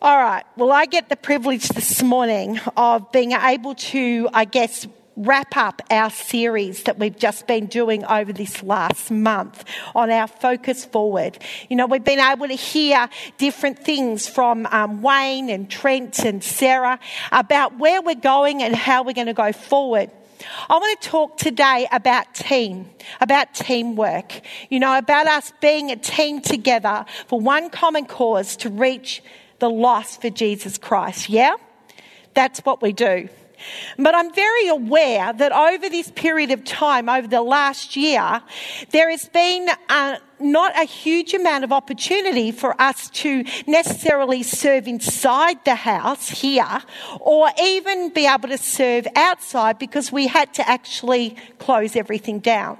All right. Well, I get the privilege this morning of being able to, I guess, wrap up our series that we've just been doing over this last month on our focus forward. You know, we've been able to hear different things from um, Wayne and Trent and Sarah about where we're going and how we're going to go forward. I want to talk today about team, about teamwork. You know, about us being a team together for one common cause to reach the lost for Jesus Christ. Yeah? That's what we do. But I'm very aware that over this period of time, over the last year, there has been uh, not a huge amount of opportunity for us to necessarily serve inside the house here or even be able to serve outside because we had to actually close everything down.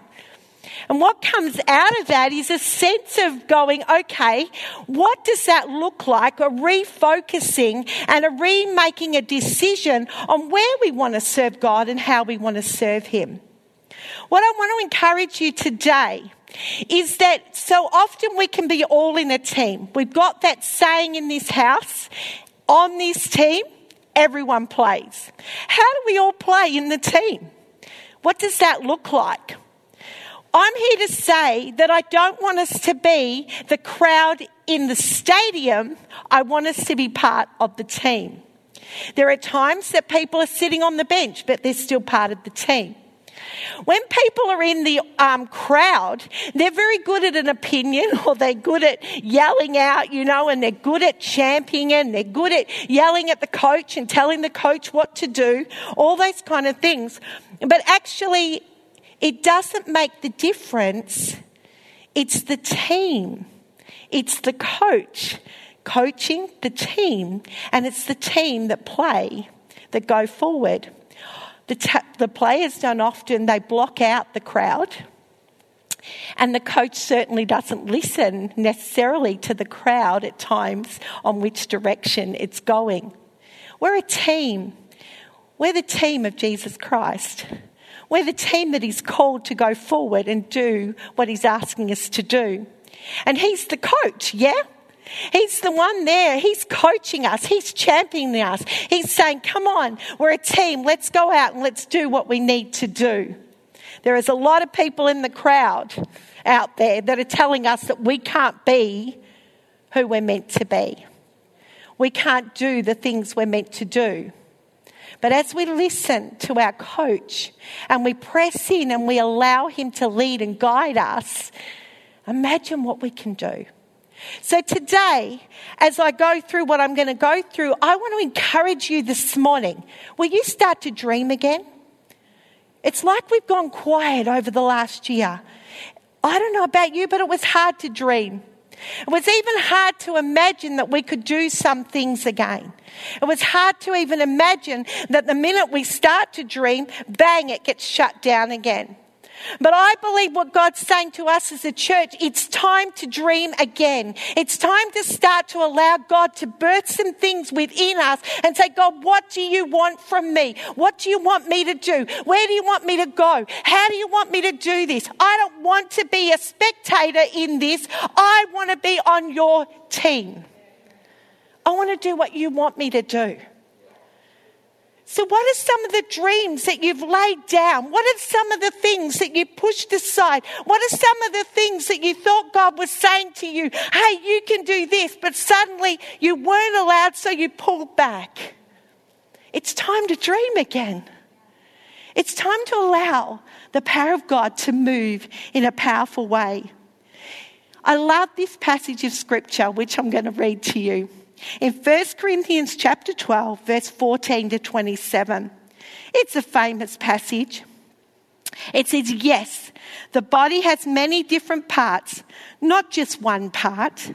And what comes out of that is a sense of going, okay, what does that look like? A refocusing and a remaking a decision on where we want to serve God and how we want to serve Him. What I want to encourage you today is that so often we can be all in a team. We've got that saying in this house on this team, everyone plays. How do we all play in the team? What does that look like? I'm here to say that I don't want us to be the crowd in the stadium. I want us to be part of the team. There are times that people are sitting on the bench, but they're still part of the team. When people are in the um, crowd, they're very good at an opinion or they're good at yelling out, you know, and they're good at championing and they're good at yelling at the coach and telling the coach what to do, all those kind of things. But actually, it doesn't make the difference. It's the team. It's the coach coaching the team, and it's the team that play that go forward. The, ta- the players don't often, they block out the crowd. And the coach certainly doesn't listen necessarily to the crowd at times on which direction it's going. We're a team. We're the team of Jesus Christ. We're the team that He's called to go forward and do what He's asking us to do. And He's the coach, yeah? He's the one there. He's coaching us. He's championing us. He's saying, come on, we're a team. Let's go out and let's do what we need to do. There is a lot of people in the crowd out there that are telling us that we can't be who we're meant to be. We can't do the things we're meant to do. But as we listen to our coach and we press in and we allow him to lead and guide us, imagine what we can do. So today, as I go through what I'm going to go through, I want to encourage you this morning. Will you start to dream again? It's like we've gone quiet over the last year. I don't know about you, but it was hard to dream. It was even hard to imagine that we could do some things again. It was hard to even imagine that the minute we start to dream, bang, it gets shut down again. But I believe what God's saying to us as a church, it's time to dream again. It's time to start to allow God to birth some things within us and say, God, what do you want from me? What do you want me to do? Where do you want me to go? How do you want me to do this? I don't want to be a spectator in this. I want to be on your team. I want to do what you want me to do. So, what are some of the dreams that you've laid down? What are some of the things that you pushed aside? What are some of the things that you thought God was saying to you? Hey, you can do this, but suddenly you weren't allowed, so you pulled back. It's time to dream again. It's time to allow the power of God to move in a powerful way. I love this passage of scripture, which I'm going to read to you. In 1 Corinthians chapter 12, verse 14 to 27, it's a famous passage. It says, Yes, the body has many different parts, not just one part.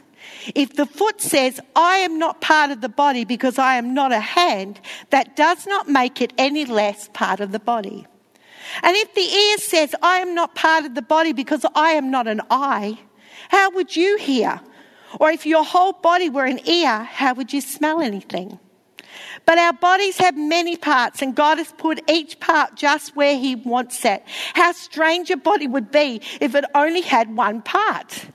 If the foot says, I am not part of the body because I am not a hand, that does not make it any less part of the body. And if the ear says, I am not part of the body because I am not an eye, how would you hear? Or if your whole body were an ear, how would you smell anything? But our bodies have many parts, and God has put each part just where He wants it. How strange a body would be if it only had one part.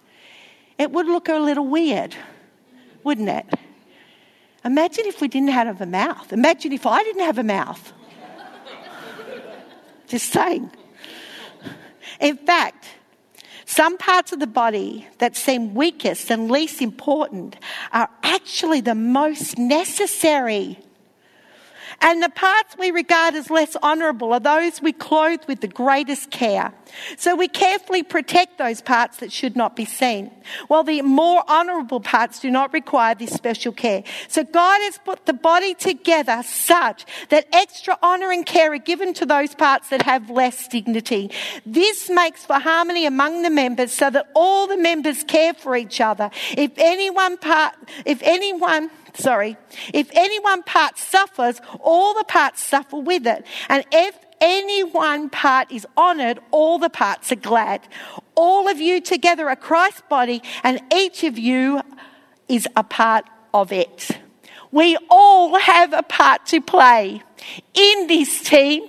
It would look a little weird, wouldn't it? Imagine if we didn't have a mouth. Imagine if I didn't have a mouth. Just saying. In fact, some parts of the body that seem weakest and least important are actually the most necessary and the parts we regard as less honourable are those we clothe with the greatest care. So we carefully protect those parts that should not be seen, while the more honourable parts do not require this special care. So God has put the body together such that extra honour and care are given to those parts that have less dignity. This makes for harmony among the members so that all the members care for each other. If anyone part, if anyone sorry, if any one part suffers, all the parts suffer with it. And if any one part is honoured, all the parts are glad. All of you together are Christ's body, and each of you is a part of it. We all have a part to play. In this team,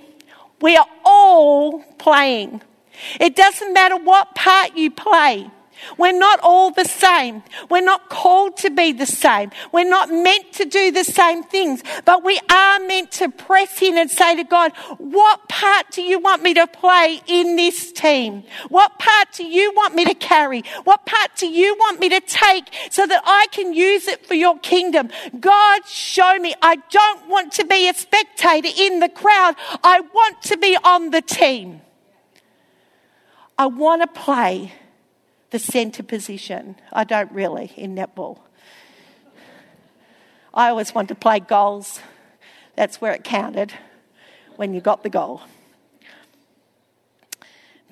we are all playing. It doesn't matter what part you play. We're not all the same. We're not called to be the same. We're not meant to do the same things, but we are meant to press in and say to God, what part do you want me to play in this team? What part do you want me to carry? What part do you want me to take so that I can use it for your kingdom? God, show me. I don't want to be a spectator in the crowd. I want to be on the team. I want to play the centre position. I don't really in netball. I always want to play goals. That's where it counted when you got the goal.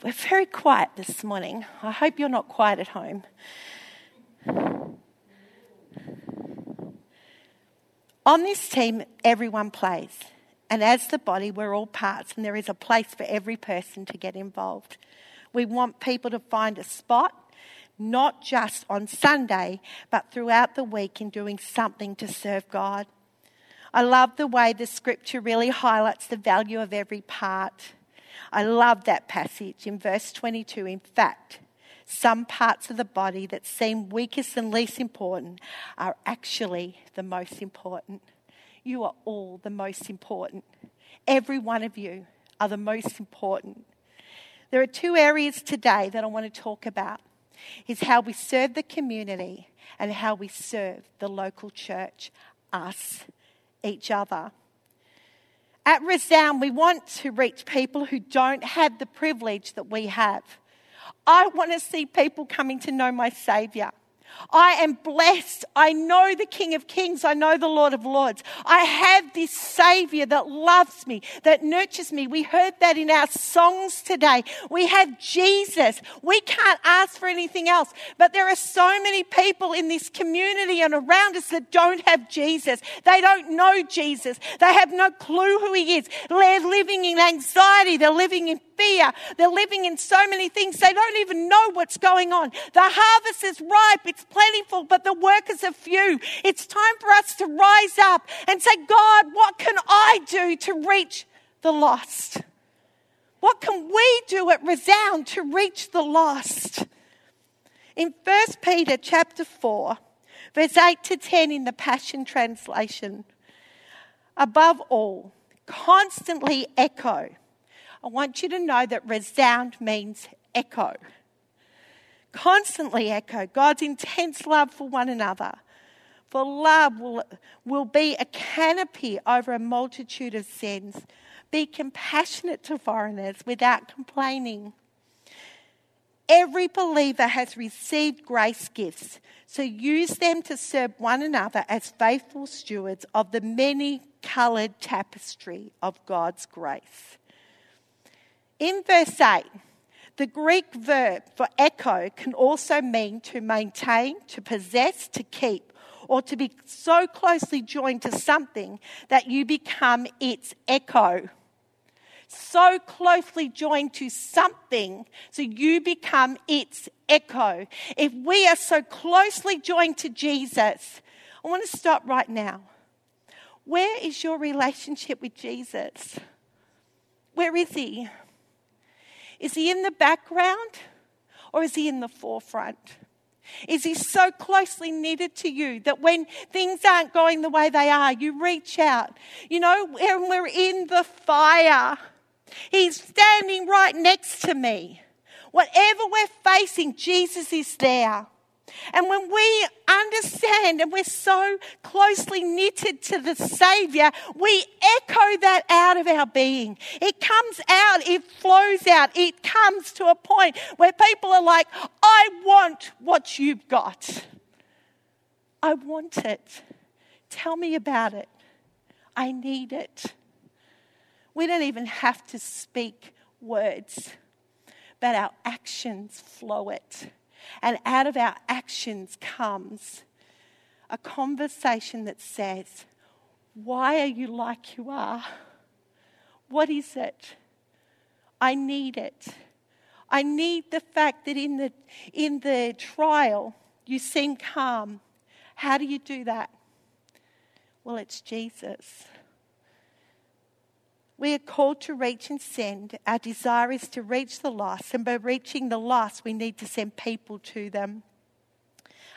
We're very quiet this morning. I hope you're not quiet at home. On this team, everyone plays. And as the body, we're all parts, and there is a place for every person to get involved. We want people to find a spot not just on Sunday, but throughout the week in doing something to serve God. I love the way the scripture really highlights the value of every part. I love that passage in verse 22. In fact, some parts of the body that seem weakest and least important are actually the most important. You are all the most important. Every one of you are the most important. There are two areas today that I want to talk about is how we serve the community and how we serve the local church, us, each other. At Resound, we want to reach people who don't have the privilege that we have. I want to see people coming to know my Saviour. I am blessed. I know the King of Kings. I know the Lord of Lords. I have this Savior that loves me, that nurtures me. We heard that in our songs today. We have Jesus. We can't ask for anything else. But there are so many people in this community and around us that don't have Jesus. They don't know Jesus. They have no clue who He is. They're living in anxiety. They're living in fear. They're living in so many things. They don't even know what's going on. The harvest is ripe. It's plentiful, but the workers are few. It's time for us to rise up and say, God, what can I do to reach the lost? What can we do at Resound to reach the lost? In 1 Peter chapter 4, verse 8 to 10 in the Passion Translation, above all, constantly echo I want you to know that resound means echo. Constantly echo God's intense love for one another. For love will, will be a canopy over a multitude of sins. Be compassionate to foreigners without complaining. Every believer has received grace gifts, so use them to serve one another as faithful stewards of the many coloured tapestry of God's grace. In verse 8, The Greek verb for echo can also mean to maintain, to possess, to keep, or to be so closely joined to something that you become its echo. So closely joined to something, so you become its echo. If we are so closely joined to Jesus, I want to stop right now. Where is your relationship with Jesus? Where is he? Is he in the background or is he in the forefront? Is he so closely knitted to you that when things aren't going the way they are, you reach out? You know, when we're in the fire, he's standing right next to me. Whatever we're facing, Jesus is there. And when we understand and we're so closely knitted to the Savior, we echo that out of our being. It comes out, it flows out, it comes to a point where people are like, I want what you've got. I want it. Tell me about it. I need it. We don't even have to speak words, but our actions flow it. And out of our actions comes a conversation that says, Why are you like you are? What is it? I need it. I need the fact that in the, in the trial you seem calm. How do you do that? Well, it's Jesus. We are called to reach and send. Our desire is to reach the lost, and by reaching the lost, we need to send people to them.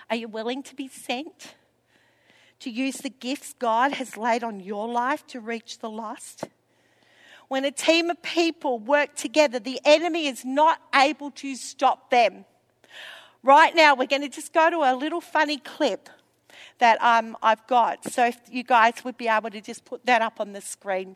Are you willing to be sent? To use the gifts God has laid on your life to reach the lost? When a team of people work together, the enemy is not able to stop them. Right now, we're going to just go to a little funny clip that um, I've got. So, if you guys would be able to just put that up on the screen.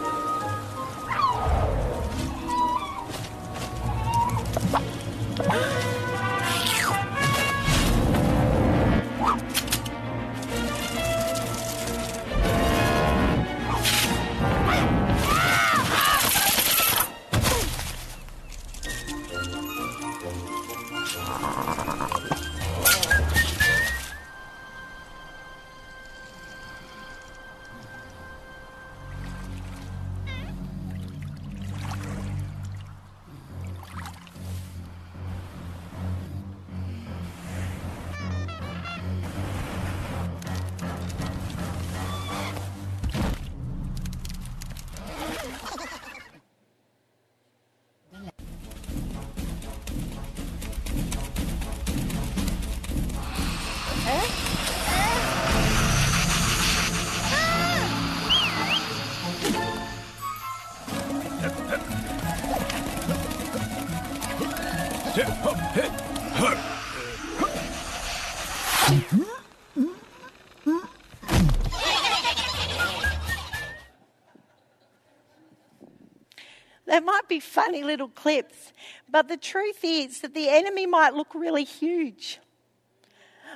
They might be funny little clips, but the truth is that the enemy might look really huge.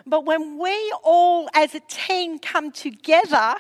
But when we all as a team come together,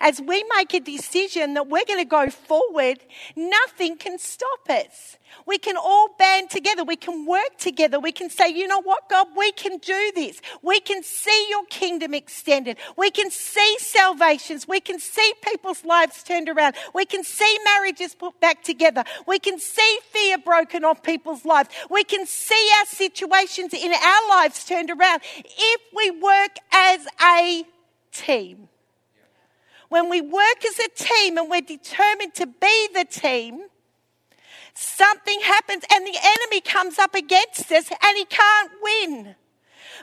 as we make a decision that we're going to go forward, nothing can stop us. We can all band together. We can work together. We can say, you know what, God, we can do this. We can see your kingdom extended. We can see salvations. We can see people's lives turned around. We can see marriages put back together. We can see fear broken off people's lives. We can see our situations in our lives turned around if we work as a team. When we work as a team and we're determined to be the team, something happens and the enemy comes up against us and he can't win.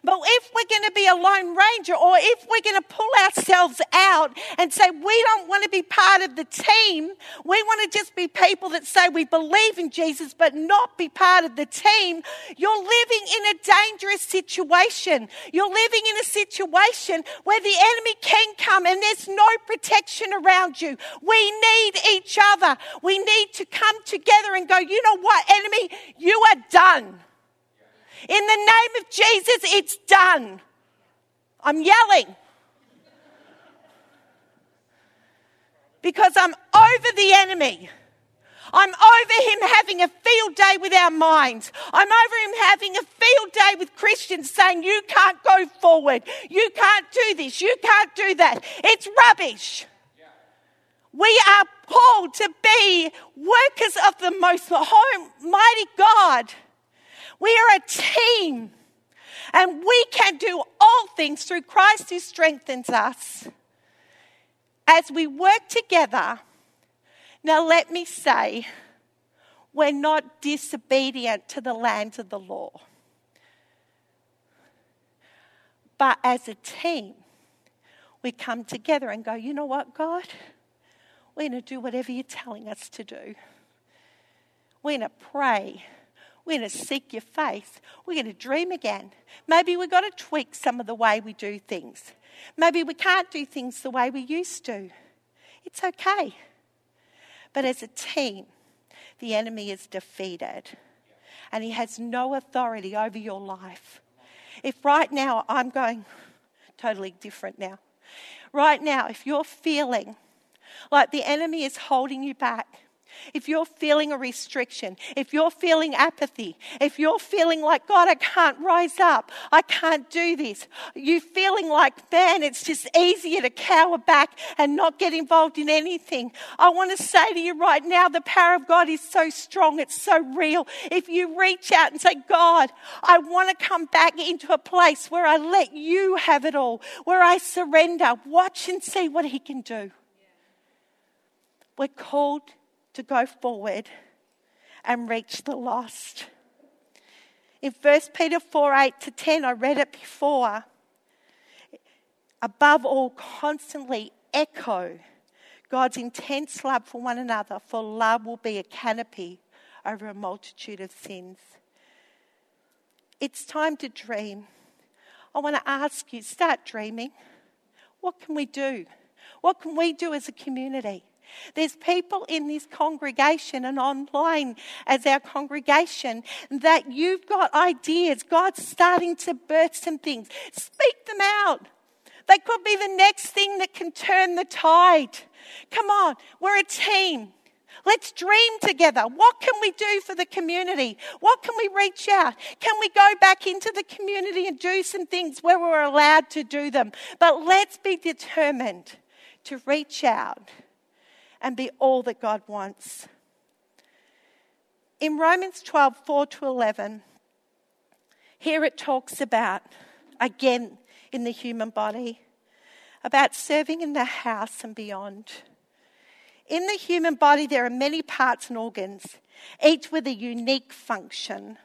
But if we're going to be a lone ranger or if we're going to pull ourselves out and say we don't want to be part of the team, we want to just be people that say we believe in Jesus but not be part of the team, you're living in a dangerous situation. You're living in a situation where the enemy can come and there's no protection around you. We need each other. We need to come together and go, you know what, enemy, you are done. In the name of Jesus, it's done. I'm yelling. Because I'm over the enemy. I'm over him having a field day with our minds. I'm over him having a field day with Christians saying, You can't go forward. You can't do this. You can't do that. It's rubbish. We are called to be workers of the most mighty God. We are a team. And we can do all things through Christ who strengthens us. As we work together, now let me say, we're not disobedient to the lands of the law. But as a team, we come together and go, you know what, God? We're going to do whatever you're telling us to do. We're going to pray. We're going to seek your face. We're going to dream again. Maybe we've got to tweak some of the way we do things. Maybe we can't do things the way we used to. It's okay. But as a team, the enemy is defeated and he has no authority over your life. If right now I'm going totally different now, right now, if you're feeling like the enemy is holding you back, if you're feeling a restriction, if you're feeling apathy, if you're feeling like, God, I can't rise up, I can't do this, you feeling like, man, it's just easier to cower back and not get involved in anything. I want to say to you right now, the power of God is so strong, it's so real. If you reach out and say, God, I want to come back into a place where I let you have it all, where I surrender, watch and see what He can do. We're called to go forward and reach the lost. In 1 Peter 4 8 to 10, I read it before. Above all, constantly echo God's intense love for one another, for love will be a canopy over a multitude of sins. It's time to dream. I want to ask you start dreaming. What can we do? What can we do as a community? There's people in this congregation and online as our congregation that you've got ideas. God's starting to birth some things. Speak them out. They could be the next thing that can turn the tide. Come on, we're a team. Let's dream together. What can we do for the community? What can we reach out? Can we go back into the community and do some things where we're allowed to do them? But let's be determined to reach out and be all that God wants. In Romans 12 4 to 11, here it talks about, again in the human body, about serving in the house and beyond. In the human body, there are many parts and organs, each with a unique function.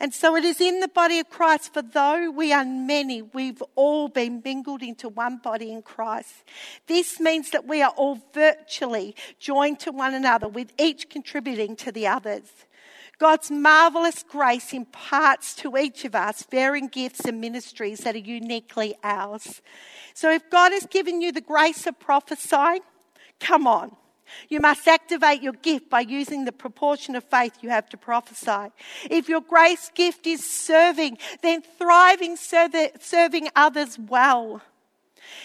And so it is in the body of Christ, for though we are many, we've all been mingled into one body in Christ. This means that we are all virtually joined to one another, with each contributing to the others. God's marvelous grace imparts to each of us varying gifts and ministries that are uniquely ours. So if God has given you the grace of prophesying, come on. You must activate your gift by using the proportion of faith you have to prophesy. If your grace gift is serving, then thriving serving others well.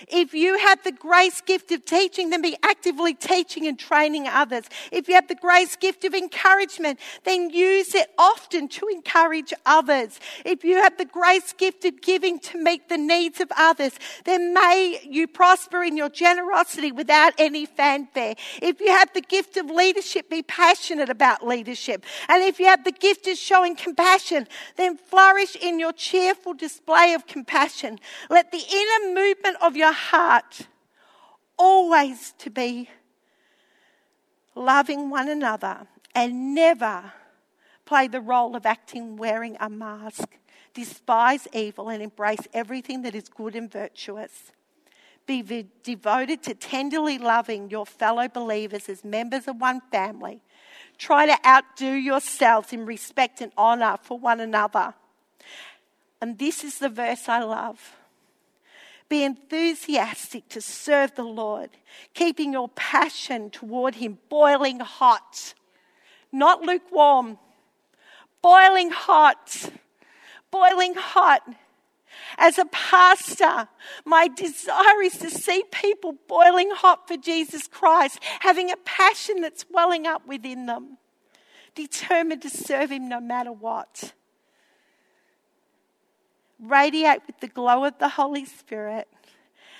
If you have the grace gift of teaching, then be actively teaching and training others. If you have the grace gift of encouragement, then use it often to encourage others. If you have the grace gift of giving to meet the needs of others, then may you prosper in your generosity without any fanfare. If you have the gift of leadership, be passionate about leadership. And if you have the gift of showing compassion, then flourish in your cheerful display of compassion. Let the inner movement of your heart always to be loving one another and never play the role of acting wearing a mask. Despise evil and embrace everything that is good and virtuous. Be v- devoted to tenderly loving your fellow believers as members of one family. Try to outdo yourselves in respect and honour for one another. And this is the verse I love. Be enthusiastic to serve the Lord, keeping your passion toward Him boiling hot, not lukewarm, boiling hot, boiling hot. As a pastor, my desire is to see people boiling hot for Jesus Christ, having a passion that's welling up within them, determined to serve Him no matter what. Radiate with the glow of the Holy Spirit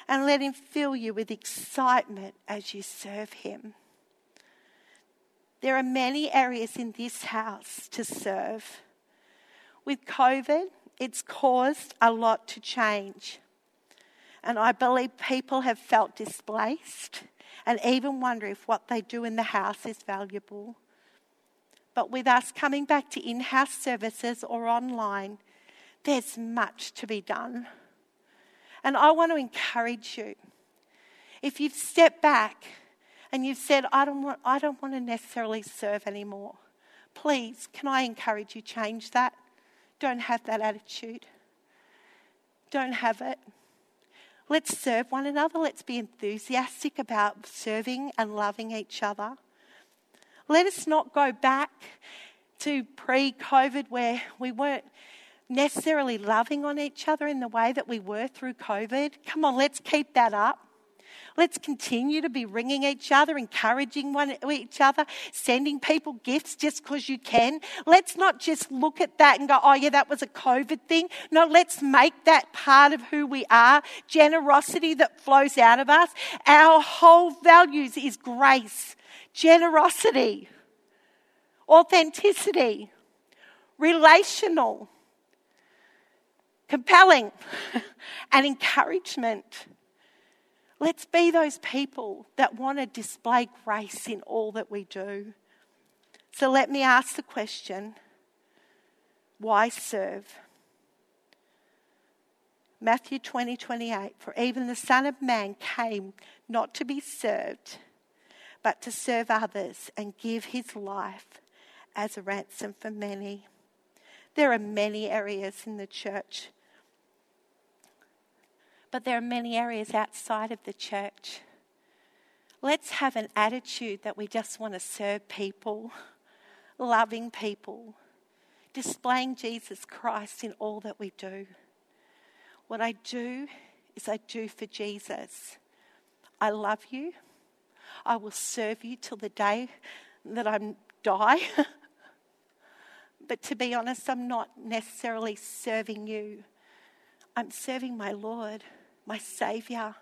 and let Him fill you with excitement as you serve Him. There are many areas in this house to serve. With COVID, it's caused a lot to change. And I believe people have felt displaced and even wonder if what they do in the house is valuable. But with us coming back to in house services or online, there's much to be done. And I want to encourage you. If you've stepped back and you've said, I don't want, I don't want to necessarily serve anymore, please, can I encourage you change that? Don't have that attitude. Don't have it. Let's serve one another. Let's be enthusiastic about serving and loving each other. Let us not go back to pre COVID where we weren't necessarily loving on each other in the way that we were through COVID. Come on, let's keep that up. Let's continue to be ringing each other, encouraging one each other, sending people gifts just because you can. Let's not just look at that and go, oh yeah, that was a COVID thing. No, let's make that part of who we are. Generosity that flows out of us. Our whole values is grace, generosity, authenticity, relational, compelling, and encouragement. Let's be those people that want to display grace in all that we do. So let me ask the question why serve? Matthew 20, 28. For even the Son of Man came not to be served, but to serve others and give his life as a ransom for many. There are many areas in the church but there are many areas outside of the church. Let's have an attitude that we just want to serve people, loving people, displaying Jesus Christ in all that we do. What I do is I do for Jesus. I love you. I will serve you till the day that I die. but to be honest, I'm not necessarily serving you. I'm serving my Lord my Savior.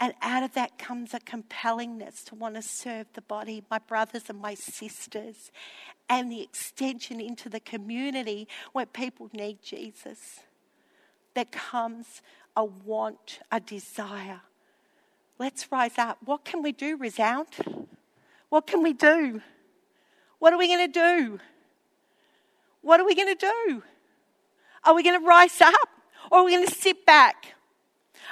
And out of that comes a compellingness to want to serve the body, my brothers and my sisters, and the extension into the community where people need Jesus. There comes a want, a desire. Let's rise up. What can we do, Resound? What can we do? What are we going to do? What are we going to do? Are we going to rise up or are we going to sit back?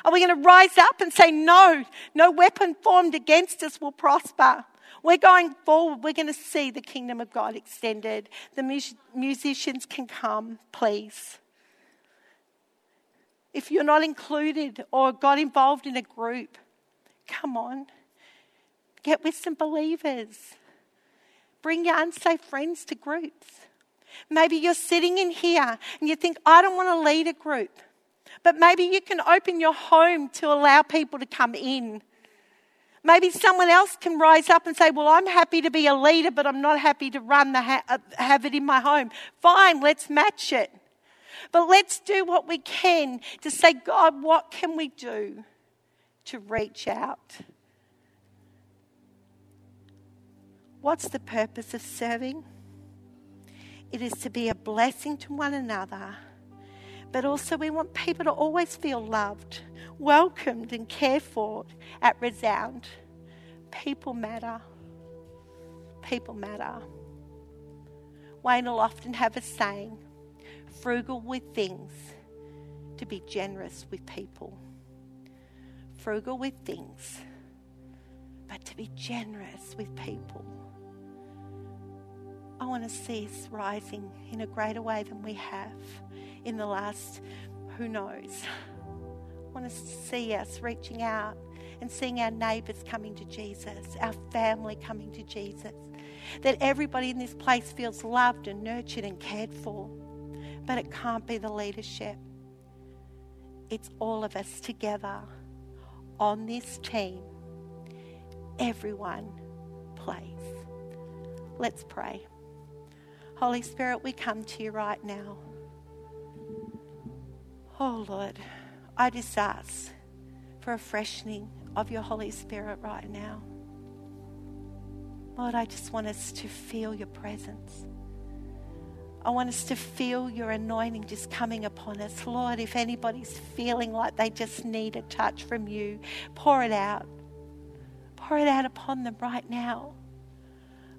Are we going to rise up and say, no, no weapon formed against us will prosper? We're going forward. We're going to see the kingdom of God extended. The mus- musicians can come, please. If you're not included or got involved in a group, come on. Get with some believers. Bring your unsafe friends to groups. Maybe you're sitting in here and you think, I don't want to lead a group. But maybe you can open your home to allow people to come in. Maybe someone else can rise up and say, Well, I'm happy to be a leader, but I'm not happy to run the ha- uh, have it in my home. Fine, let's match it. But let's do what we can to say, God, what can we do to reach out? What's the purpose of serving? It is to be a blessing to one another but also we want people to always feel loved, welcomed, and cared for at Resound. People matter. People matter. Wayne will often have a saying frugal with things, to be generous with people. Frugal with things, but to be generous with people. I want to see us rising in a greater way than we have in the last, who knows. I want to see us reaching out and seeing our neighbours coming to Jesus, our family coming to Jesus. That everybody in this place feels loved and nurtured and cared for. But it can't be the leadership. it's all of us together on this team. Everyone plays. Let's pray. Holy Spirit, we come to you right now. Oh Lord, I just ask for a freshening of your Holy Spirit right now. Lord, I just want us to feel your presence. I want us to feel your anointing just coming upon us. Lord, if anybody's feeling like they just need a touch from you, pour it out. Pour it out upon them right now.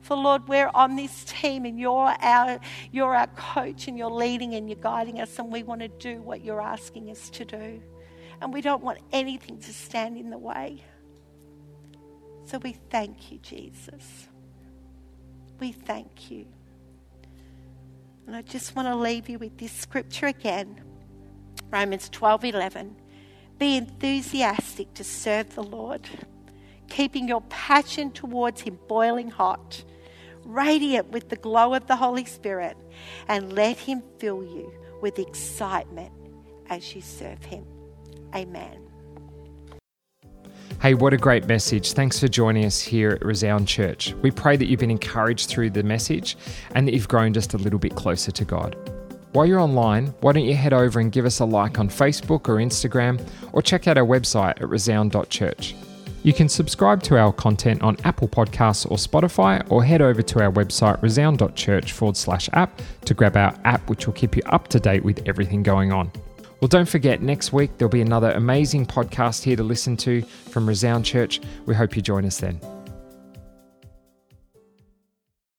For Lord, we're on this team and you're our, you're our coach and you're leading and you're guiding us, and we want to do what you're asking us to do. And we don't want anything to stand in the way. So we thank you, Jesus. We thank you. And I just want to leave you with this scripture again Romans 12 11. Be enthusiastic to serve the Lord, keeping your passion towards Him boiling hot, radiant with the glow of the Holy Spirit, and let Him fill you with excitement as you serve Him. Amen. Hey, what a great message. Thanks for joining us here at Resound Church. We pray that you've been encouraged through the message and that you've grown just a little bit closer to God. While you're online, why don't you head over and give us a like on Facebook or Instagram, or check out our website at resound.church. You can subscribe to our content on Apple Podcasts or Spotify, or head over to our website resound.church forward slash app to grab our app, which will keep you up to date with everything going on. Well, don't forget, next week there'll be another amazing podcast here to listen to from Resound Church. We hope you join us then.